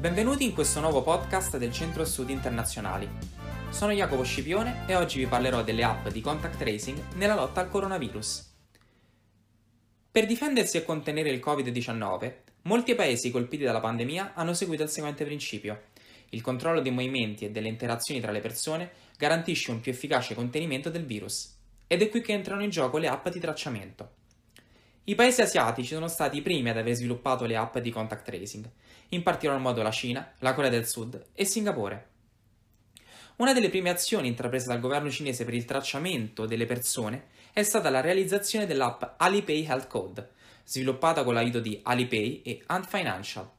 Benvenuti in questo nuovo podcast del Centro Studi Internazionali. Sono Jacopo Scipione e oggi vi parlerò delle app di contact tracing nella lotta al coronavirus. Per difendersi e contenere il Covid-19, molti paesi colpiti dalla pandemia hanno seguito il seguente principio. Il controllo dei movimenti e delle interazioni tra le persone garantisce un più efficace contenimento del virus. Ed è qui che entrano in gioco le app di tracciamento. I paesi asiatici sono stati i primi ad aver sviluppato le app di contact tracing, in particolar modo la Cina, la Corea del Sud e Singapore. Una delle prime azioni intraprese dal governo cinese per il tracciamento delle persone è stata la realizzazione dell'app Alipay Health Code, sviluppata con l'aiuto di Alipay e Ant Financial.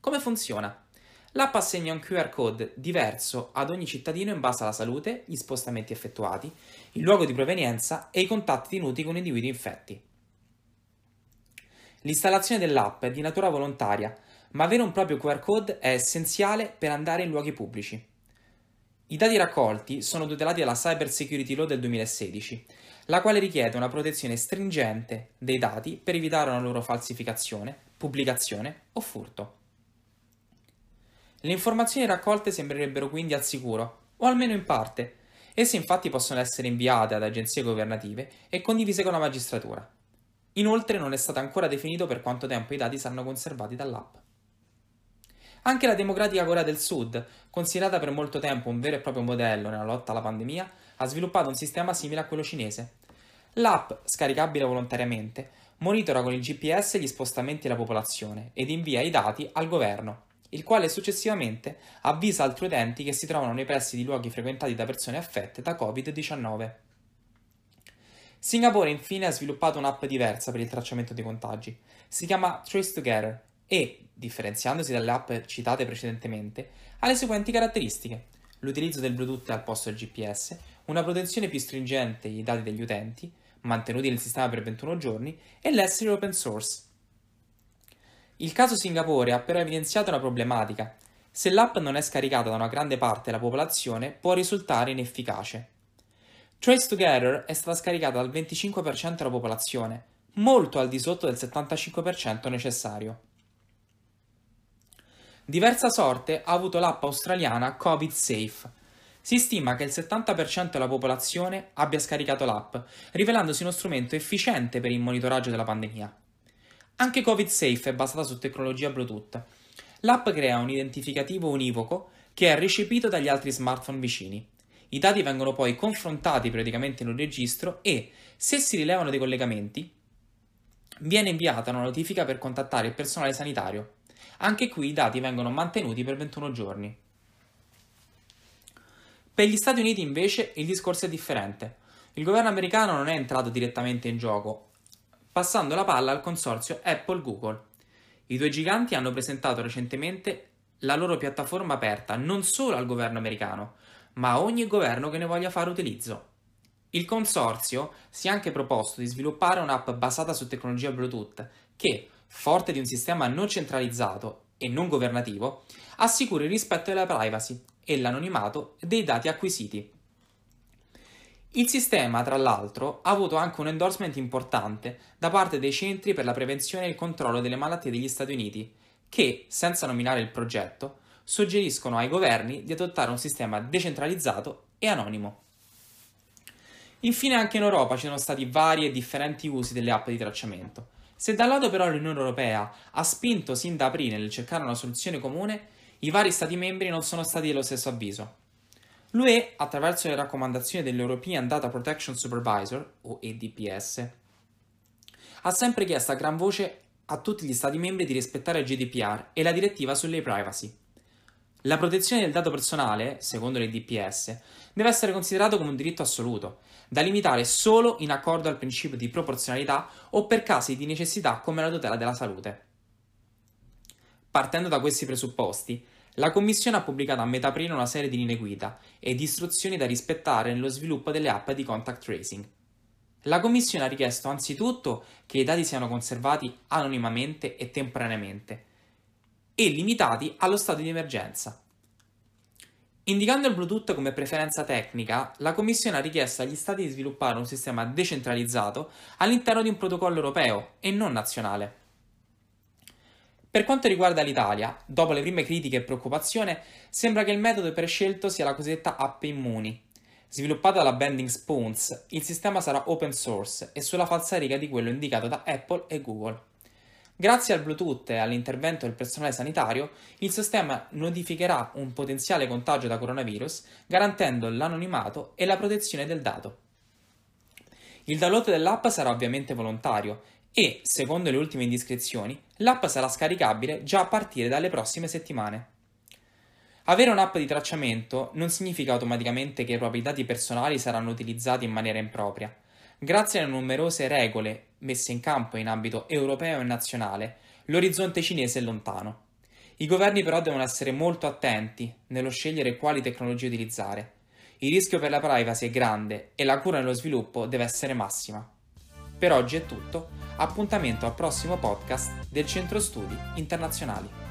Come funziona? L'app assegna un QR code diverso ad ogni cittadino in base alla salute, gli spostamenti effettuati, il luogo di provenienza e i contatti tenuti con individui infetti. L'installazione dell'app è di natura volontaria, ma avere un proprio QR code è essenziale per andare in luoghi pubblici. I dati raccolti sono tutelati dalla Cyber Security Law del 2016, la quale richiede una protezione stringente dei dati per evitare una loro falsificazione, pubblicazione o furto. Le informazioni raccolte sembrerebbero quindi al sicuro, o almeno in parte. Esse infatti possono essere inviate ad agenzie governative e condivise con la magistratura. Inoltre non è stato ancora definito per quanto tempo i dati saranno conservati dall'app. Anche la Democratica Corea del Sud, considerata per molto tempo un vero e proprio modello nella lotta alla pandemia, ha sviluppato un sistema simile a quello cinese. L'app, scaricabile volontariamente, monitora con il GPS gli spostamenti della popolazione ed invia i dati al governo, il quale successivamente avvisa altri utenti che si trovano nei pressi di luoghi frequentati da persone affette da Covid-19. Singapore infine ha sviluppato un'app diversa per il tracciamento dei contagi. Si chiama Trace Together e, differenziandosi dalle app citate precedentemente, ha le seguenti caratteristiche. L'utilizzo del Bluetooth al posto del GPS, una protezione più stringente dei dati degli utenti, mantenuti nel sistema per 21 giorni, e l'essere open source. Il caso Singapore ha però evidenziato una problematica. Se l'app non è scaricata da una grande parte della popolazione, può risultare inefficace. Trace Together è stata scaricata dal 25% della popolazione, molto al di sotto del 75% necessario. Diversa sorte ha avuto l'app australiana Covid Safe. Si stima che il 70% della popolazione abbia scaricato l'app, rivelandosi uno strumento efficiente per il monitoraggio della pandemia. Anche Covid Safe è basata su tecnologia Bluetooth. L'app crea un identificativo univoco che è recepito dagli altri smartphone vicini. I dati vengono poi confrontati periodicamente in un registro e, se si rilevano dei collegamenti, viene inviata una notifica per contattare il personale sanitario. Anche qui i dati vengono mantenuti per 21 giorni. Per gli Stati Uniti invece il discorso è differente. Il governo americano non è entrato direttamente in gioco, passando la palla al consorzio Apple-Google. I due giganti hanno presentato recentemente la loro piattaforma aperta non solo al governo americano, ma a ogni governo che ne voglia fare utilizzo. Il consorzio si è anche proposto di sviluppare un'app basata su tecnologia Bluetooth che, forte di un sistema non centralizzato e non governativo, assicuri il rispetto della privacy e l'anonimato dei dati acquisiti. Il sistema, tra l'altro, ha avuto anche un endorsement importante da parte dei centri per la prevenzione e il controllo delle malattie degli Stati Uniti, che, senza nominare il progetto, suggeriscono ai governi di adottare un sistema decentralizzato e anonimo. Infine anche in Europa ci sono stati vari e differenti usi delle app di tracciamento. Se da un lato però l'Unione Europea ha spinto sin da aprile nel cercare una soluzione comune, i vari Stati membri non sono stati dello stesso avviso. L'UE, attraverso le raccomandazioni dell'European Data Protection Supervisor, o EDPS, ha sempre chiesto a gran voce a tutti gli Stati membri di rispettare il GDPR e la direttiva sulle privacy. La protezione del dato personale, secondo le DPS, deve essere considerato come un diritto assoluto, da limitare solo in accordo al principio di proporzionalità o per casi di necessità come la tutela della salute. Partendo da questi presupposti, la Commissione ha pubblicato a metà aprile una serie di linee guida e di istruzioni da rispettare nello sviluppo delle app di contact tracing. La Commissione ha richiesto anzitutto che i dati siano conservati anonimamente e temporaneamente, e limitati allo stato di emergenza. Indicando il Bluetooth come preferenza tecnica, la Commissione ha richiesto agli Stati di sviluppare un sistema decentralizzato all'interno di un protocollo europeo e non nazionale. Per quanto riguarda l'Italia, dopo le prime critiche e preoccupazione, sembra che il metodo prescelto sia la cosiddetta app Immuni. Sviluppata dalla Bending Spoons, il sistema sarà open source e sulla falsariga di quello indicato da Apple e Google. Grazie al Bluetooth e all'intervento del personale sanitario, il sistema notificherà un potenziale contagio da coronavirus, garantendo l'anonimato e la protezione del dato. Il download dell'app sarà ovviamente volontario e, secondo le ultime indiscrezioni, l'app sarà scaricabile già a partire dalle prossime settimane. Avere un'app di tracciamento non significa automaticamente che i propri dati personali saranno utilizzati in maniera impropria. Grazie alle numerose regole messe in campo in ambito europeo e nazionale, l'orizzonte cinese è lontano. I governi però devono essere molto attenti nello scegliere quali tecnologie utilizzare. Il rischio per la privacy è grande e la cura nello sviluppo deve essere massima. Per oggi è tutto, appuntamento al prossimo podcast del Centro Studi Internazionali.